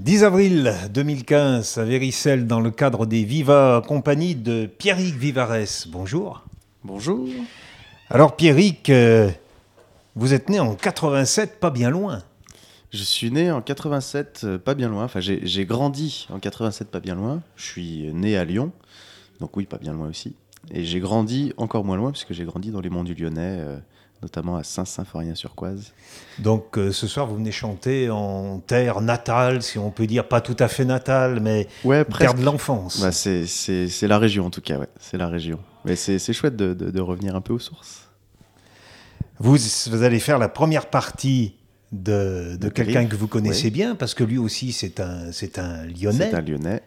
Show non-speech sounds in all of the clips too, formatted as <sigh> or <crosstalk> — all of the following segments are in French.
10 avril 2015 à Véricelle dans le cadre des Viva compagnie de Pierrick Vivares. Bonjour. Bonjour. Alors Pierrick, euh, vous êtes né en 87, pas bien loin. Je suis né en 87, euh, pas bien loin. Enfin, j'ai grandi en 87, pas bien loin. Je suis né à Lyon, donc oui, pas bien loin aussi. Et j'ai grandi encore moins loin, puisque j'ai grandi dans les monts du Lyonnais, euh, notamment à Saint-Symphorien-sur-Coise. Donc euh, ce soir vous venez chanter en terre natale, si on peut dire, pas tout à fait natale, mais Ouais, terre de l'enfance. Bah, c'est- la région, en tout cas, ouais. C'est la région. Mais c'est chouette de, de- de revenir un peu aux sources. Vous, vous allez faire la première partie de, quelqu'un que vous connaissez bien, parce que lui aussi c'est un, c'est un Lyonnais. C'est un Lyonnais.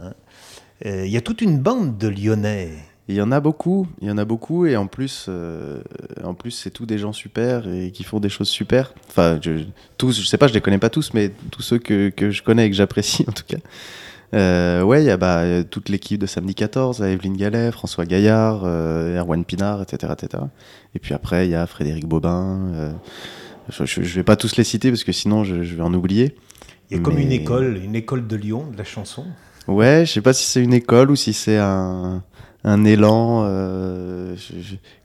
Euh, Il y a toute une bande de Lyonnais. Il y en a beaucoup, il y en a beaucoup, et en plus, euh, en plus, c'est tous des gens super et qui font des choses super. Enfin, je, tous, je sais pas, je les connais pas tous, mais tous ceux que, que je connais et que j'apprécie <laughs> en tout cas. Euh, ouais, il y a bah, toute l'équipe de Samedi 14, à Evelyne Gallet, François Gaillard, euh, Erwan Pinard, etc., etc. Et puis après, il y a Frédéric Bobin. euh, je, je, je vais pas tous les citer parce que sinon je, je vais en oublier. Il y a comme une école, une école de Lyon, de la chanson. Ouais, je sais pas si c'est une école ou si c'est un, un élan euh,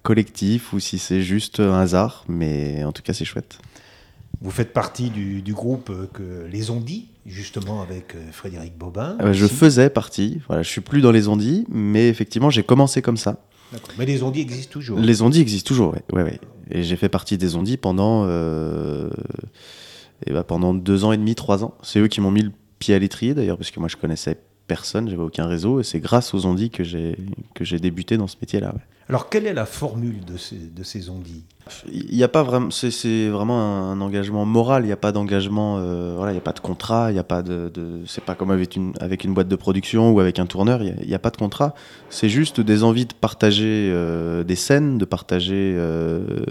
collectif ou si c'est juste un hasard, mais en tout cas c'est chouette. Vous faites partie du, du groupe que Les Ondits, justement avec euh, Frédéric Bobin. Euh, je faisais partie, voilà, je suis plus dans les ondits, mais effectivement j'ai commencé comme ça. Mais Les Ondits existent toujours. Les ondits existent toujours, ouais, ouais, ouais. Et j'ai fait partie des ondits pendant, euh, eh ben, pendant deux ans et demi, trois ans. C'est eux qui m'ont mis le pied à l'étrier d'ailleurs, parce que moi je connaissais personne, j'avais aucun réseau, et c'est grâce aux ondits que j'ai que j'ai débuté dans ce métier-là. ouais. Alors, quelle est la formule de ces, de ces Il n'y a pas vraiment, c'est, c'est vraiment un, engagement moral. Il n'y a pas d'engagement, euh, voilà, il n'y a pas de contrat, il n'y a pas de, de- c'est pas comme avec une, avec une boîte de production ou avec un tourneur. Il n'y a pas de contrat. C'est juste des envies de partager euh, des scènes, de partager euh,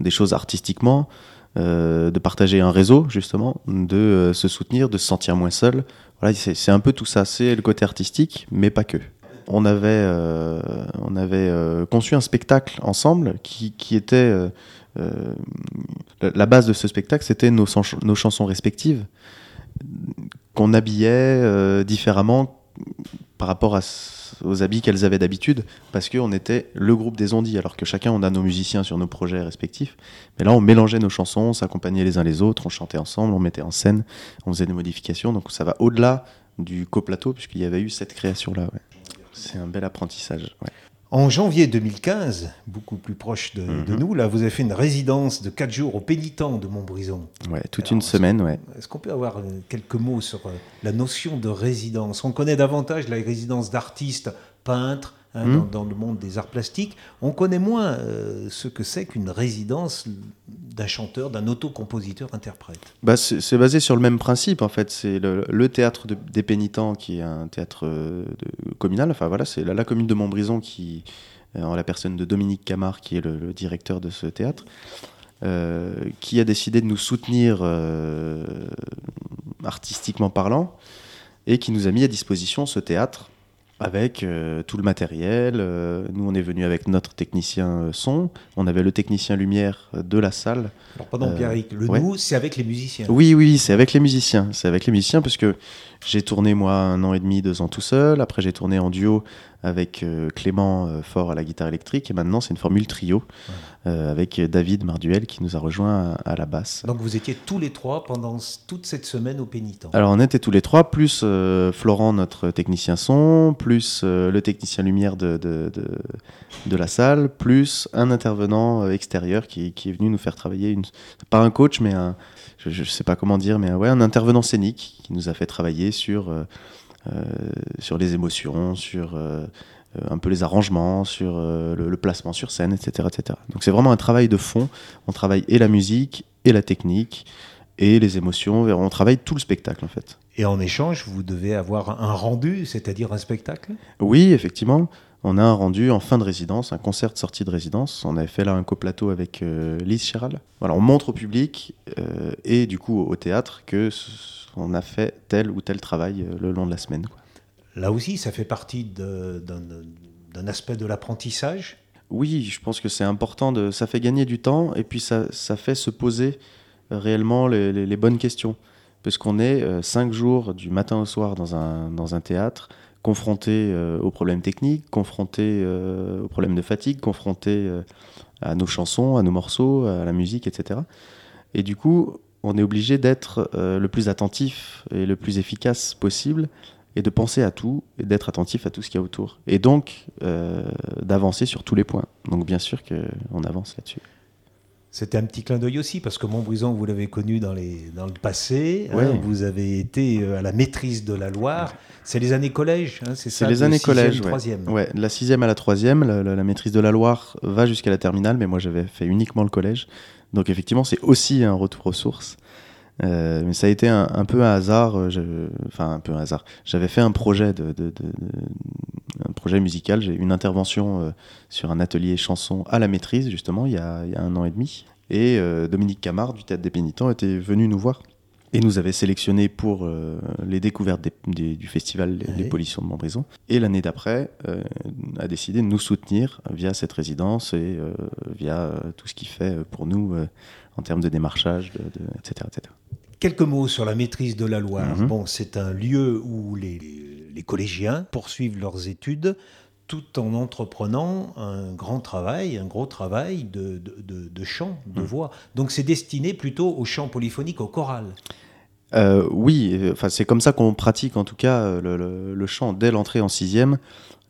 des choses artistiquement, euh, de partager un réseau justement, de euh, se soutenir, de se sentir moins seul. Voilà, c'est, un peu tout ça. C'est le côté artistique, mais pas que on avait, euh, on avait conçu un spectacle ensemble qui, qui était. la- base de ce spectacle, c'était nos, nos chansons respectives qu'on habillait différemment par rapport aux habits qu'elles avaient d'habitude, parce qu'on était le groupe des ondits, alors que chacun on a nos musiciens sur nos projets respectifs. Mais là, on mélangeait nos chansons, on s'accompagnait les uns les autres, on chantait ensemble, on mettait en scène, on faisait des modifications. Donc ça va au-delà du coplateau, puisqu'il y avait eu cette création-là. C'est un bel apprentissage. En janvier 2015, beaucoup plus proche de, de Mhm. nous, là, vous avez fait une résidence de 4 jours au pénitent de Montbrison. Ouais, toute Alors, une semaine, ouais. Est-ce qu'on peut avoir euh, quelques mots sur euh, la notion de résidence? On connaît davantage la résidence d'artistes peintres hein, Mhm. dans, dans le monde des arts plastiques. On connaît moins euh, ce que c'est qu'une résidence d'un chanteur, d'un auto-compositeur-interprète. Bah, c'est c'est basé sur le même principe en fait. C'est le, le théâtre de- des pénitents qui est un théâtre euh, de- communal. Enfin voilà, c'est la, la commune de Montbrison qui, euh, en la personne de Dominique Camard, qui est le, le directeur de ce théâtre, euh, qui a décidé de nous soutenir euh, artistiquement parlant et qui nous a mis à disposition ce théâtre avec euh, tout le matériel. Euh, nous, on est venu avec notre technicien euh, son. On avait le technicien lumière de la salle. Alors, pardon, Pierrick, le ouais. nous, c'est avec les musiciens. Oui, oui, c'est avec les musiciens. C'est avec les musiciens parce que j'ai tourné moi un an et demi, deux ans tout seul. Après, j'ai tourné en duo avec euh, Clément euh, Fort à la guitare électrique. Et maintenant, c'est une formule trio euh, avec David Marduel qui nous a rejoint à, à la basse. Donc vous étiez tous les trois pendant toute cette semaine au pénitent. Alors, on était tous les trois, plus Florent, notre technicien son, plus le technicien lumière de, de, de, de la salle, plus un intervenant extérieur qui, qui est venu nous faire travailler, une, pas un coach, mais un, je ne sais pas comment dire, mais un, ouais, un intervenant scénique qui nous a fait travailler sur, euh, sur les émotions, sur euh, euh, un peu les arrangements, sur euh, le, le placement sur scène, etc. etc. Donc c'est vraiment un travail de fond. On travaille et la musique, et la technique, et les émotions. On travaille tout le spectacle en fait. Et en échange, vous devez avoir un rendu, c'est-à-dire un spectacle? Oui, effectivement. On a un rendu en fin de résidence, un concert de sortie de résidence. On avait fait là un coplateau avec euh, Lise Chéral. Voilà, on montre au public euh, et du coup au théâtre que on a fait tel ou tel travail euh, le long de la semaine. quoi. Là aussi, ça fait partie d'un aspect de l'apprentissage? Oui, je pense que c'est important. De, ça fait gagner du temps et puis ça, ça fait se poser réellement les, les- les bonnes questions. parce qu'on est cinq jours du matin au soir dans un, dans un théâtre, confronté euh, aux problèmes techniques, confronté euh, aux problèmes de fatigue, confronté à nos chansons, à nos morceaux, à la musique, etc. Et du coup, on est obligé d'être le plus attentif et le plus efficace possible et de penser à tout et d'être attentif à tout ce qu'il y a autour. Et donc, d'avancer sur tous les points. Donc, bien sûr qu'on avance là-dessus. C'était un petit clin d'œil aussi, parce que Montbrison, vous l'avez connu dans, les, dans le passé. Hein, vous avez été euh, à la maîtrise de la Loire. C'est les années collège, hein, c'est ça C'est les années collège, troisième. Ouais. la sixième à la troisième. La, maîtrise de la Loire va jusqu'à la terminale, mais moi j'avais fait uniquement le collège. Donc effectivement, c'est aussi un retour aux sources. Euh, mais ça a été un, peu un hasard, euh, un peu un hasard. J'avais fait un projet musical. J'ai eu une intervention euh, sur un atelier chanson à la maîtrise, justement, il y a, un an et demi. Et Dominique Camard, du Théâtre des Pénitents, était venu nous voir et nous avait sélectionné pour euh, les découvertes du festival Les Pollutions de Montbrison. Et l'année d'après, a décidé de nous soutenir via cette résidence et via tout ce qu'il fait pour nous en termes de démarchage, etc., etc. Quelques mots sur la maîtrise de la Loire. Mhm. Bon, c'est un lieu où les les collégiens poursuivent leurs études tout en entreprenant un grand travail, un gros travail de, de, chant, de mmh. voix. Donc c'est destiné plutôt au chant polyphonique, au choral. Euh, oui, enfin, c'est comme ça qu'on pratique en tout cas le, chant dès l'entrée en sixième.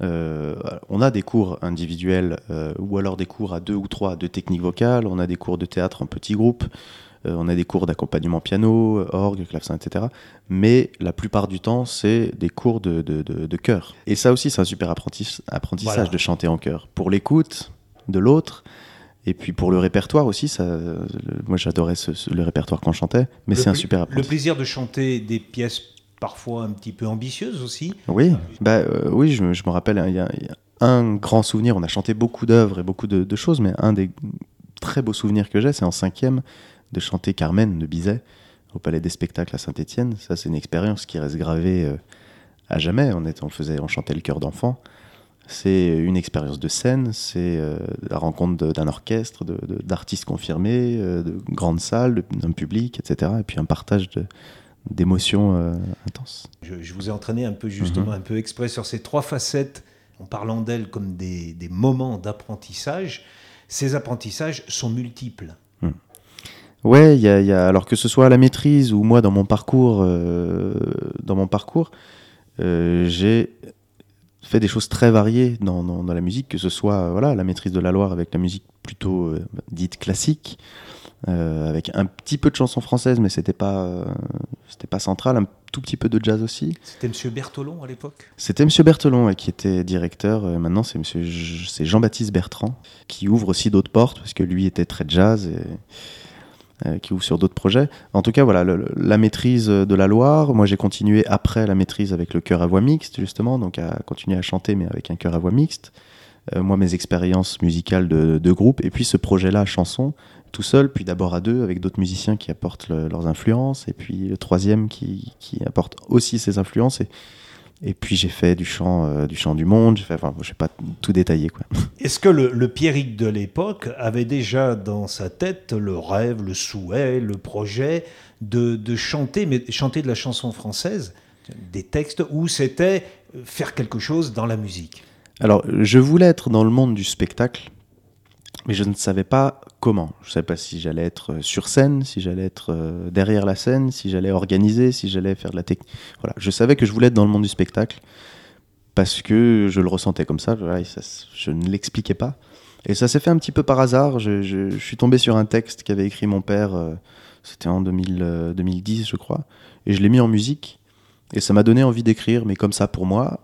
Euh, on a des cours individuels euh, ou alors des cours à deux ou trois de technique vocale, on a des cours de théâtre en petits groupes, euh, on a des cours d'accompagnement piano, orgue, clavecin, etc. Mais la plupart du temps, c'est des cours de, de, chœur. Et ça aussi, c'est un super apprentissage de chanter en chœur. Pour l'écoute de l'autre, et puis pour le répertoire aussi, ça, moi j'adorais le répertoire qu'on chantait, mais c'est un super apprentissage. Le plaisir de chanter des pièces parfois un petit peu ambitieuses aussi. Oui, bah, euh, oui je, me rappelle, il y, a un grand souvenir, on a chanté beaucoup d'œuvres et beaucoup de, de, choses, mais un des très beaux souvenirs que j'ai, c'est en cinquième, de chanter Carmen de Bizet au Palais des Spectacles à Saint-Étienne. Ça, c'est une expérience qui reste gravée euh, à jamais. On, est, on, faisait, on chantait le cœur d'enfant. C'est une expérience de scène, c'est euh, la rencontre d'un orchestre, d'artistes confirmés, euh, de grandes salles, d'un public, etc. Et puis un partage d'émotions intenses. Je, vous ai entraîné un peu justement, mhm. un peu exprès sur ces trois facettes, en parlant d'elles comme des, des moments d'apprentissage. Ces apprentissages sont multiples. Ouais, y y a, alors que ce soit à la maîtrise ou moi dans mon parcours, euh, dans mon parcours, euh, j'ai fait des choses très variées dans, dans, la musique, que ce soit voilà la maîtrise de la Loire avec la musique plutôt euh, dite classique, avec un petit peu de chansons françaises, mais c'était pas c'était pas central, un tout petit peu de jazz aussi. C'était Monsieur Bertolon à l'époque? C'était Monsieur Bertolon qui était directeur. maintenant c'est Monsieur c'est Jean-Baptiste Bertrand qui ouvre aussi d'autres portes parce que lui était très jazz et euh, qui ouvre sur d'autres projets. En tout cas, voilà, la maîtrise de la Loire. Moi, j'ai continué après la maîtrise avec le chœur à voix mixte, justement, donc à continuer à chanter, mais avec un chœur à voix mixte. Euh, moi, mes expériences musicales de, groupe, et puis ce projet-là, chanson, tout seul, puis d'abord à deux, avec d'autres musiciens qui apportent leurs influences, et puis le troisième qui, qui apporte aussi ses influences. Et, et puis j'ai fait du chant, euh, du chant du monde. J'ai fait, enfin, je vais pas tout détailler quoi. Est-ce que le, le Pierrick de l'époque avait déjà dans sa tête le rêve, le souhait, le projet de, de chanter, mais chanter de la chanson française, des textes, ou c'était faire quelque chose dans la musique? Alors, je voulais être dans le monde du spectacle mais je ne savais pas comment. Je ne savais pas si j'allais être euh, sur scène, si j'allais être euh, derrière la scène, si j'allais organiser, si j'allais faire de la technique. Voilà, je savais que je voulais être dans le monde du spectacle parce que je le ressentais comme ça. je ne l'expliquais pas. Et ça s'est fait un petit peu par hasard. Je, suis tombé sur un texte qu'avait écrit mon père. Euh, c'était en 2010, je crois. Et je l'ai mis en musique. Et ça m'a donné envie d'écrire, mais comme ça pour moi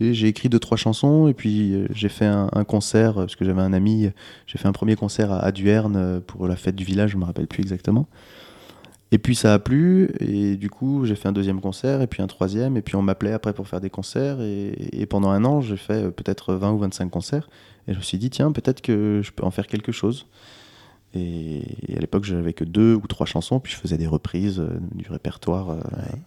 j'ai écrit deux trois chansons et puis euh, j'ai fait un, concert parce que j'avais un ami. J'ai fait un premier concert à, Duerne euh, pour la fête du village, je me rappelle plus exactement. Et puis ça a plu et du coup j'ai fait un deuxième concert et puis un troisième et puis on m'appelait après pour faire des concerts et, pendant un an j'ai fait euh, peut-être 20 ou 25 concerts et je me suis dit tiens peut-être que je peux en faire quelque chose. Et, à l'époque j'avais que deux ou trois chansons puis je faisais des reprises du répertoire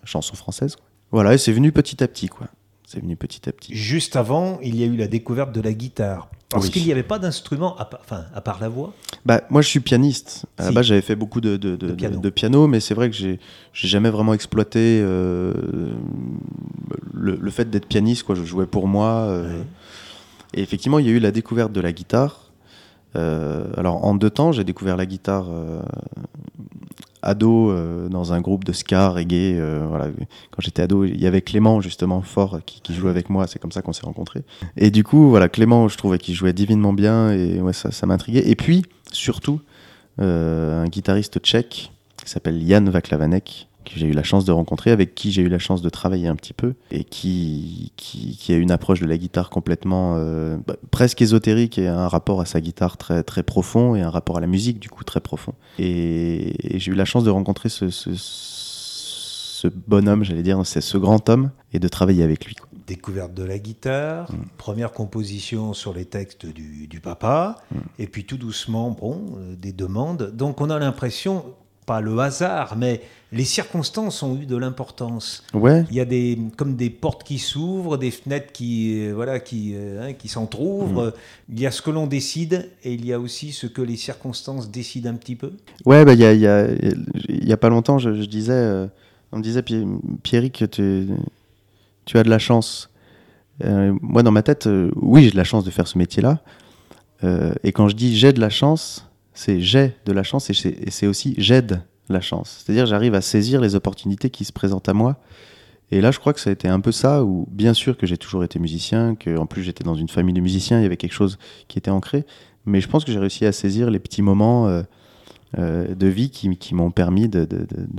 chansons françaises. Voilà et c'est venu petit à petit quoi. C'est venu petit à petit. Juste avant, il y a eu la découverte de la guitare. Parce qu'il n'y avait pas d'instrument à, enfin, à part la voix bah, Moi, je suis pianiste. À la base, j'avais fait beaucoup de, de, de, piano. mais c'est vrai que j'ai jamais vraiment exploité euh, le, le, fait d'être pianiste. Quoi. Je jouais pour moi. Euh, et effectivement, il y a eu la découverte de la guitare. Euh, alors, en deux temps, j'ai découvert la guitare ado euh, dans un groupe de ska, reggae. Euh, voilà. Quand j'étais ado, il y avait Clément justement fort qui, qui jouait avec moi. C'est comme ça qu'on s'est rencontrés. Et du coup, voilà, Clément, je trouvais qu'il jouait divinement bien et ouais, ça, ça m'intriguait. Et puis, surtout, euh, un guitariste tchèque qui s'appelle Jan Vaklavanek, que j'ai eu la chance de rencontrer, avec qui j'ai eu la chance de travailler un petit peu, et qui, qui, a une approche de la guitare complètement euh, bah, presque ésotérique et un rapport à sa guitare très, très profond et un rapport à la musique du coup très profond. Et, j'ai eu la chance de rencontrer ce, ce, bonhomme, j'allais dire, c'est ce grand homme, et de travailler avec lui. Découverte de la guitare, mm. première composition sur les textes du, du papa, mm. et puis tout doucement, bon, euh, des demandes. Donc on a l'impression, pas le hasard, mais les circonstances ont eu de l'importance. Ouais. Il y a des, comme des portes qui s'ouvrent, des fenêtres qui, euh, voilà, qui, euh, hein, qui s'entr'ouvrent. Mmh. Il y a ce que l'on décide et il y a aussi ce que les circonstances décident un petit peu. Ouais, bah, il, y a, il, y a, il y a pas longtemps, je, disais, euh, on me disait, Pierrick, tu, tu as de la chance. moi, dans ma tête, oui, j'ai de la chance de faire ce métier-là. et quand je dis j'ai de la chance, c'est j'ai de la chance et c'est aussi j'aide la chance. C'est-à-dire j'arrive à saisir les opportunités qui se présentent à moi. Et là, je crois que ça a été un peu ça, où bien sûr que j'ai toujours été musicien, que en plus j'étais dans une famille de musiciens, il y avait quelque chose qui était ancré, mais je pense que j'ai réussi à saisir les petits moments euh, euh, de vie qui, m'ont permis de,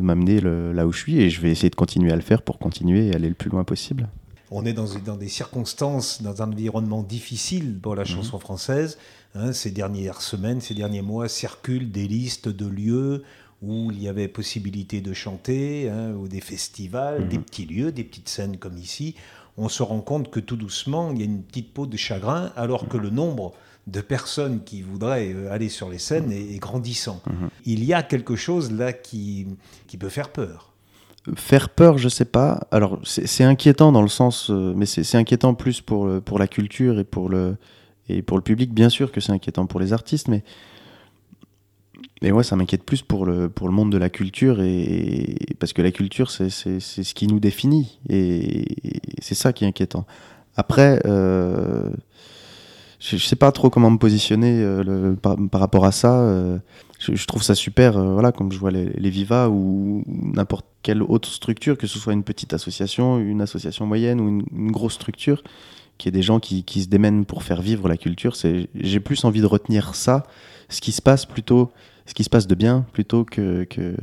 m'amener là où je suis, et je vais essayer de continuer à le faire pour continuer et aller le plus loin possible. On est dans, dans des circonstances, dans un environnement difficile pour la mhm. chanson française. Hein, ces dernières semaines, ces derniers mois, circulent des listes de lieux où il y avait possibilité de chanter, hein, ou des festivals, des mhm. petits lieux, des petites scènes comme ici, on se rend compte que tout doucement, il y a une petite peau de chagrin, alors que le nombre de personnes qui voudraient euh, aller sur les scènes mhm. est, grandissant. Mhm. Il y a quelque chose là qui, qui peut faire peur. Faire peur, je sais pas. Alors, c'est inquiétant dans le sens, euh, mais c'est inquiétant plus pour, pour la culture et pour, le, et pour le public. Bien sûr que c'est inquiétant pour les artistes, mais et ouais, ça m'inquiète plus pour le, pour le monde de la culture, et, parce que la culture, c'est ce qui nous définit, et, c'est ça qui est inquiétant. Après, euh, je ne sais pas trop comment me positionner euh, par, rapport à ça. Euh, je, trouve ça super, voilà, comme je vois les, les Viva ou n'importe quelle autre structure, que ce soit une petite association, une association moyenne ou une, grosse structure, qui est des gens qui, se démènent pour faire vivre la culture. J'ai plus envie de retenir ça, ce qui se passe plutôt ce qui se passe de bien plutôt que. que euh,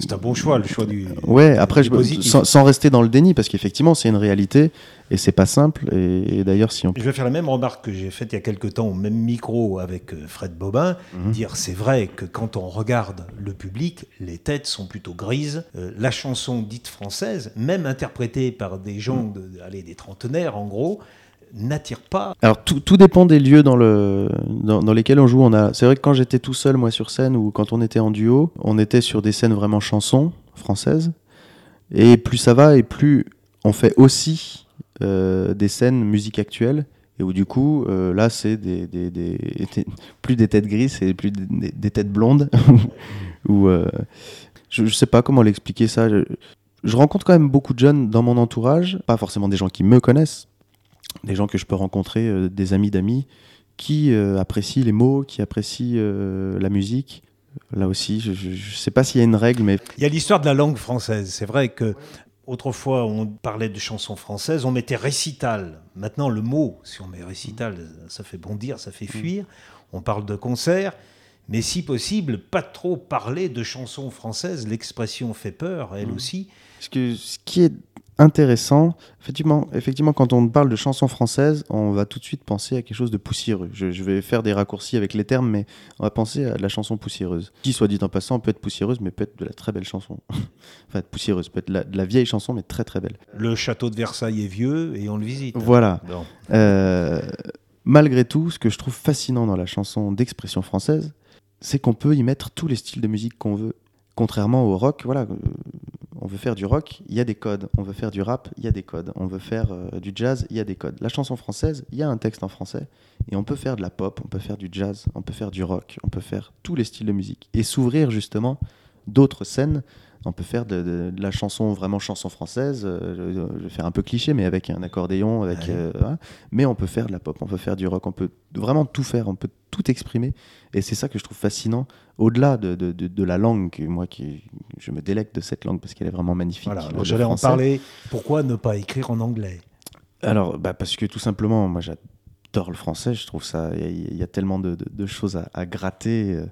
c'est un bon choix, le choix du. Ouais, après, je, sans, sans, rester dans le déni, parce qu'effectivement, c'est une réalité et c'est pas simple. Et, d'ailleurs, si on. Je vais faire la même remarque que j'ai faite il y a quelques temps au même micro avec euh, Fred Bobin. Mhm. Dire c'est vrai que quand on regarde le public, les têtes sont plutôt grises. Euh, la chanson dite française, même interprétée par des gens, mhm. de, allez, des trentenaires en gros, n'attire pas. Alors tout, tout, dépend des lieux dans, le, dans, lesquels on joue. On a, c'est vrai que quand j'étais tout seul moi sur scène ou quand on était en duo, on était sur des scènes vraiment chansons françaises. Et plus ça va et plus on fait aussi euh, des scènes musique actuelle. Et où du coup, euh, là, c'est des, des, des, plus des têtes grises, c'est plus des, têtes blondes. <laughs> euh, je, je sais pas comment l'expliquer ça. Je rencontre quand même beaucoup de jeunes dans mon entourage, pas forcément des gens qui me connaissent, des gens que je peux rencontrer, euh, des amis d'amis, qui euh, apprécient les mots, qui apprécient euh, la musique. Là aussi, je ne sais pas s'il y a une règle, mais... Il y a l'histoire de la langue française. C'est vrai que autrefois, on parlait de chansons françaises, on mettait récital. Maintenant, le mot, si on met récital, ça fait bondir, ça fait fuir. On parle de concert. Mais si possible, pas trop parler de chansons françaises. L'expression fait peur, elle mmh. aussi. Ce, que, ce qui est intéressant. Effectivement, effectivement, quand on parle de chansons françaises, on va tout de suite penser à quelque chose de poussiéreux. Je, vais faire des raccourcis avec les termes, mais on va penser à la chanson poussiéreuse. Qui, soit dit en passant, peut être poussiéreuse, mais peut être de la très belle chanson. <laughs> enfin, poussiéreuse, peut être de la, vieille chanson, mais très très belle. Le château de Versailles est vieux et on le visite. Voilà. Euh, malgré tout, ce que je trouve fascinant dans la chanson d'expression française, c'est qu'on peut y mettre tous les styles de musique qu'on veut. Contrairement au rock, voilà, on veut faire du rock, il y a des codes. On veut faire du rap, il y a des codes. On veut faire euh, du jazz, il y a des codes. La chanson française, il y a un texte en français. Et on peut faire de la pop, on peut faire du jazz, on peut faire du rock, on peut faire tous les styles de musique. Et s'ouvrir justement d'autres scènes on peut faire de, la chanson vraiment chanson française, euh, je vais faire un peu cliché, mais avec un accordéon, avec, euh, mais on peut faire de la pop, on peut faire du rock, on peut vraiment tout faire, on peut tout exprimer, et c'est ça que je trouve fascinant, au-delà de, de, la langue, moi qui je me délecte de cette langue parce qu'elle est vraiment magnifique. Voilà, j'allais en parler. Pourquoi ne pas écrire en anglais? Alors, bah parce que tout simplement, moi j'adore le français, je trouve ça, il y, a tellement de, choses à, à gratter. Euh,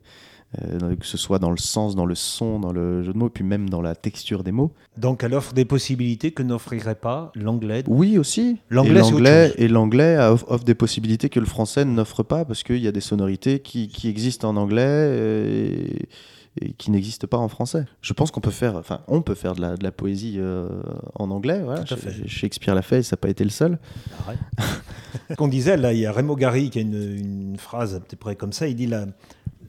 euh, que ce soit dans le sens, dans le son, dans le jeu de mots, puis même dans la texture des mots. Donc elle offre des possibilités que n'offrirait pas l'anglais Oui, aussi. L'anglais et l'anglais offre des possibilités que le français n'offre pas, parce qu'il y a des sonorités qui, qui existent en anglais et, qui n'existent pas en français. Je pense qu'on peut faire, enfin, on peut faire de la, de la poésie euh, en anglais. Voilà. Shakespeare l'a fait, ça n'a pas été le seul. <laughs> Qu'on disait, là, il y a Raymond Gary qui a une, une phrase à peu près comme ça, il dit là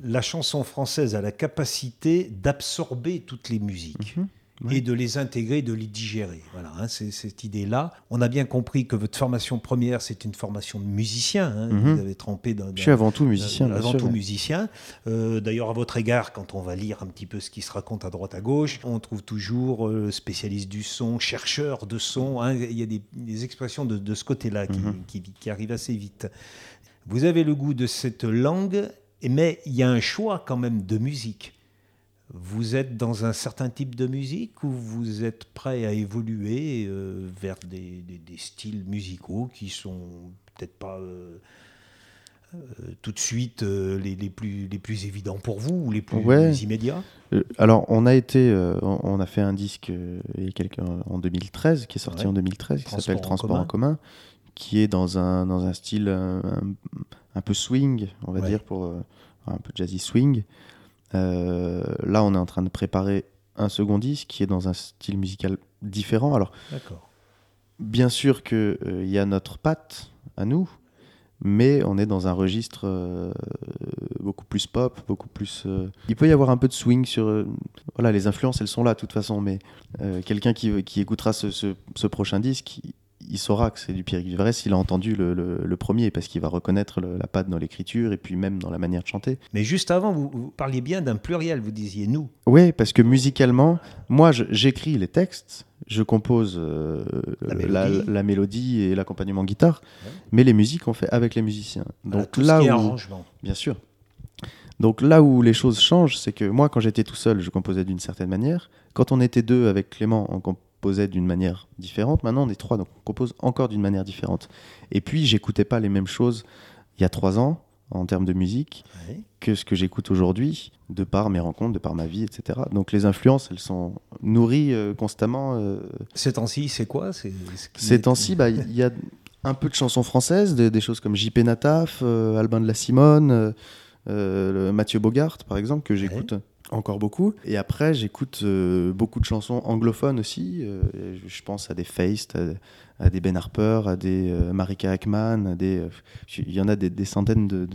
la chanson française a la capacité d'absorber toutes les musiques. Mhm. et de les intégrer, de les digérer. Voilà, hein, c'est cette idée-là. On a bien compris que votre formation première, c'est une formation de musicien. Hein. Mhm. Vous avez trempé dans. Je suis avant tout musicien. avant tout musicien. Euh, d'ailleurs, à votre égard, quand on va lire un petit peu ce qui se raconte à droite à gauche, on trouve toujours euh, spécialiste du son, chercheur de son. Hein. Il y a des, expressions de, ce côté-là mhm. qui, qui arrivent assez vite. Vous avez le goût de cette langue mais il y a un choix quand même de musique. Vous êtes dans un certain type de musique ou vous êtes prêt à évoluer euh, vers des, styles musicaux qui sont peut-être pas euh, euh, tout de suite les, plus, les plus évidents pour vous ou les plus, immédiats? Alors, on a été, on a fait un disque en 2013 qui est sorti en 2013 qui s'appelle Transport en commun. Qui est dans un, dans un style un peu swing, on va dire, pour euh, un peu jazzy swing. Euh, là, on est en train de préparer un second disque qui est dans un style musical différent. Alors, bien sûr qu'il il euh, y a notre patte à nous, mais on est dans un registre beaucoup plus pop, beaucoup plus. Il peut y avoir un peu de swing sur. voilà, les influences, elles sont là de toute façon, mais quelqu'un qui, qui, écoutera ce, ce, ce, prochain disque, il saura que c'est du Pierre Vivarais s'il a entendu le, premier, parce qu'il va reconnaître la patte dans l'écriture et puis même dans la manière de chanter. Mais juste avant, vous, parliez bien d'un pluriel, vous disiez nous. Oui, parce que musicalement, moi j'écris les textes, je compose euh, la, mélodie. et l'accompagnement guitare, mais les musiques on fait avec les musiciens. Donc là où, bien sûr. Donc là où les choses changent, c'est que moi, quand j'étais tout seul, je composais d'une certaine manière. Quand on était deux avec Clément, on, composait d'une manière différente. Maintenant, on est trois, donc on compose encore d'une manière différente. Et puis, j'écoutais pas les mêmes choses il y a trois ans en termes de musique que ce que j'écoute aujourd'hui, de par mes rencontres, de par ma vie, etc. Donc les influences, elles sont nourries euh, constamment. Euh... Ces temps-ci, c'est quoi? Ces temps-ci, bah, il y a un peu de chansons françaises, des, choses comme JP Nataf, euh, Albin de la Simone, Mathieu Bogart, par exemple, que j'écoute encore beaucoup. Et après, j'écoute euh, beaucoup de chansons anglophones aussi. Euh, je pense à des Feist, à, des Ben Harper, à des euh, Marika Ackman, des, il y en a des, centaines, de,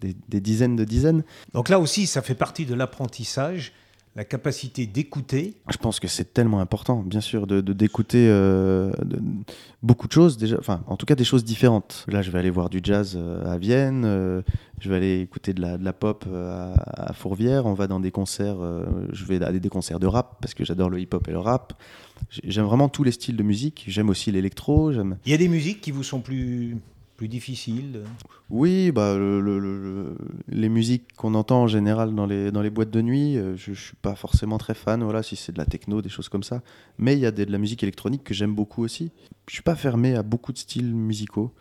des, dizaines de dizaines. Donc là aussi, ça fait partie de l'apprentissage la capacité d'écouter. Je pense que c'est tellement important, bien sûr, de d'écouter euh, beaucoup de choses déjà, enfin, en tout cas des choses différentes. Là, je vais aller voir du jazz euh, à Vienne, euh, je vais aller écouter de la, de la pop à, Fourvière, on va dans des concerts, je vais aller des concerts de rap parce que j'adore le hip-hop et le rap. J'aime vraiment tous les styles de musique. J'aime aussi l'électro. J'aime. Il y a des musiques qui vous sont plus plus difficile? Oui, bah, les musiques qu'on entend en général dans les, dans les boîtes de nuit, euh, je ne suis pas forcément très fan, voilà, si c'est de la techno, des choses comme ça. Mais il y a de la musique électronique que j'aime beaucoup aussi. Je ne suis pas fermé à beaucoup de styles musicaux.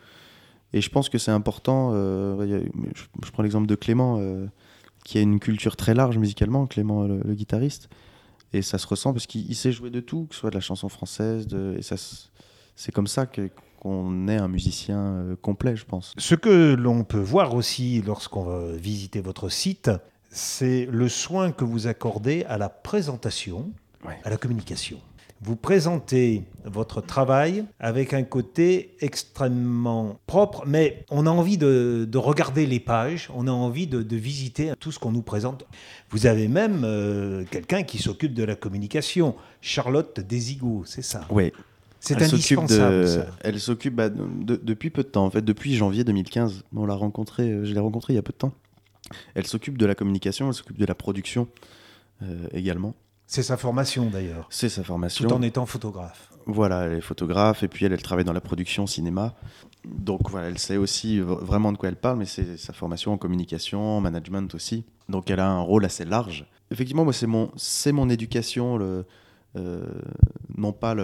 Et je pense que c'est important. Euh, je, prends l'exemple de Clément, euh, qui a une culture très large musicalement, Clément, le, guitariste. Et ça se ressent parce qu'il sait jouer de tout, que ce soit de la chanson française. De, et ça, c'est comme ça que, on est un musicien euh, complet, je pense. Ce que l'on peut voir aussi lorsqu'on va visiter votre site, c'est le soin que vous accordez à la présentation, à la communication. vous présentez votre travail avec un côté extrêmement propre, mais on a envie de, regarder les pages, on a envie de, visiter tout ce qu'on nous présente. Vous avez même euh, quelqu'un qui s'occupe de la communication, Charlotte Desigo, c'est ça? Oui. C'est indispensable. Elle s'occupe bah, depuis peu de temps, en fait, depuis janvier 2015. On l'a rencontrée, euh, je l'ai rencontrée il y a peu de temps. Elle s'occupe de la communication, elle s'occupe de la production euh, également. C'est sa formation d'ailleurs. C'est sa formation. Tout en étant photographe. Voilà, elle est photographe et puis elle, elle travaille dans la production cinéma. Donc voilà, elle sait aussi vraiment de quoi elle parle, mais c'est sa formation en communication, en management aussi. Donc elle a un rôle assez large. Effectivement, moi, c'est mon, mon éducation, le, non pas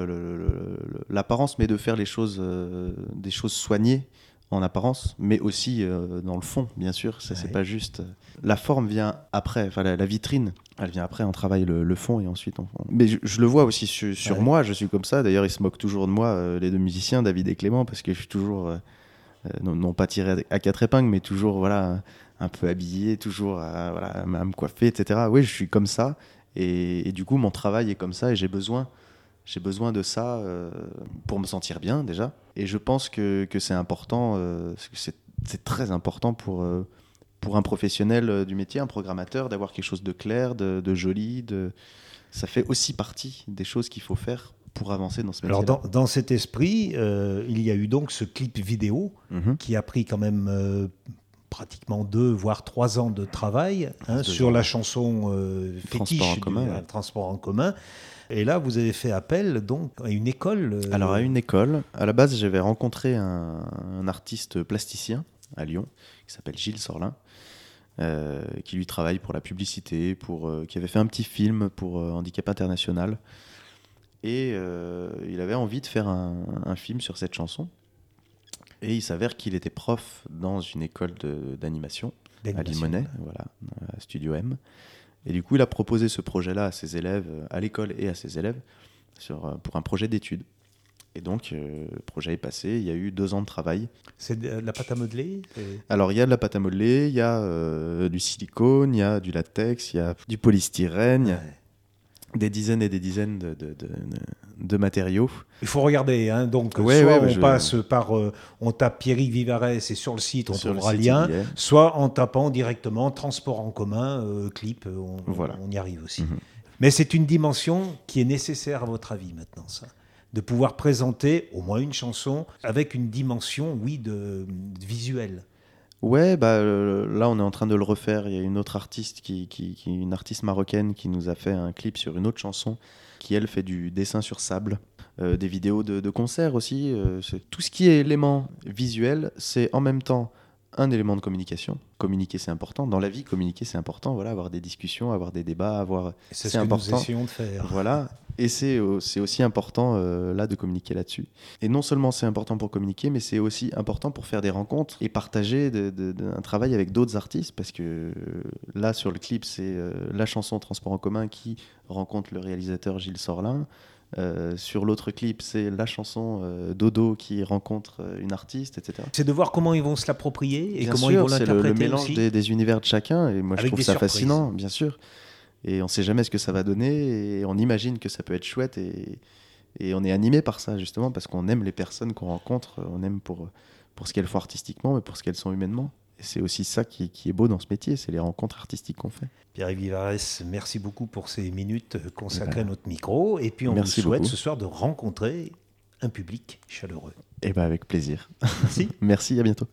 l'apparence, mais de faire les choses, euh, des choses soignées en apparence, mais aussi euh, dans le fond, bien sûr. Ça, c'est pas juste. La forme vient après, enfin la, vitrine, elle vient après. On travaille le, fond et ensuite on. Mais je, le vois aussi sur, moi. Je suis comme ça. D'ailleurs, ils se moquent toujours de moi, euh, les deux musiciens, David et Clément, parce que je suis toujours euh, non, pas tiré à quatre épingles, mais toujours voilà un peu habillé, toujours à, voilà, à me coiffer, etc. Oui, je suis comme ça. Et, et, du coup, mon travail est comme ça et j'ai besoin j'ai besoin de ça euh, pour me sentir bien déjà. Et je pense que, que c'est important, euh, c'est très important pour, euh, pour un professionnel du métier, un programmateur, d'avoir quelque chose de clair, de, de, joli. De... Ça fait aussi partie des choses qu'il faut faire pour avancer dans ce métier. Alors dans, dans, cet esprit, il y a eu donc ce clip vidéo mhm. qui a pris quand même pratiquement deux, voire trois ans de travail hein, sur la chanson fétiche transport en, commun, transport en commun. Et là, vous avez fait appel donc à une école. Euh, Alors à une école. À la base, j'avais rencontré un, artiste plasticien à Lyon qui s'appelle Gilles Sorlin. Euh, qui lui travaille pour la publicité, pour, euh, qui avait fait un petit film pour Handicap International. Et il avait envie de faire un, film sur cette chanson. Et il s'avère qu'il était prof dans une école d'animation à Limonest, voilà, à Studio M. Et du coup, il a proposé ce projet-là à ses élèves, euh, à l'école et à ses élèves, sur, euh, pour un projet d'études. Et donc, euh, le projet est passé, il y a eu deux ans de travail. C'est de la pâte à modeler Alors, il y a de la pâte à modeler, il y a du silicone, il y a du latex, il y a du polystyrène, des dizaines et des dizaines de, de, de, matériaux. Il faut regarder, hein, donc soit on passe par, euh, on tape Pierrick Vivares et sur le site on trouvera le lien, soit en tapant directement transport en commun, euh, clip, on, voilà. on, y arrive aussi. Mhm. Mais c'est une dimension qui est nécessaire à votre avis maintenant, ça? De pouvoir présenter au moins une chanson avec une dimension, oui, de, de visuelle. Ouais, bah, euh, là on est en train de le refaire. Il y a une autre artiste, qui, qui, une artiste marocaine qui nous a fait un clip sur une autre chanson, qui elle fait du dessin sur sable, euh, des vidéos de, de concerts aussi. Euh, tout ce qui est élément visuel, c'est en même temps un élément de communication. Communiquer, c'est important. Dans la vie, communiquer, c'est important. Voilà, avoir des discussions, avoir des débats, avoir. C'est ce que important. nous essayons de faire. Voilà. Et c'est aussi important euh, là de communiquer là-dessus. Et non seulement c'est important pour communiquer, mais c'est aussi important pour faire des rencontres et partager un travail avec d'autres artistes. Parce que euh, là, sur le clip, c'est euh, la chanson Transport en commun qui rencontre le réalisateur Gilles Sorlin. Euh, sur l'autre clip, c'est la chanson euh, Dodo qui rencontre euh, une artiste, etc. C'est de voir comment ils vont se l'approprier et comment ils vont l'interpréter. C'est le, mélange des, univers de chacun, et moi je trouve ça fascinant, bien sûr. Et on ne sait jamais ce que ça va donner, et on imagine que ça peut être chouette, et, et on est animé par ça, justement, parce qu'on aime les personnes qu'on rencontre, on aime pour, pour ce qu'elles font artistiquement, mais pour ce qu'elles sont humainement c'est aussi ça qui, est beau dans ce métier, c'est les rencontres artistiques qu'on fait. Pierre Vivares, merci beaucoup pour ces minutes consacrées à notre micro. Et puis on vous souhaite ce soir de rencontrer un public chaleureux. Et eh bien avec plaisir. Merci. <laughs> merci, à bientôt.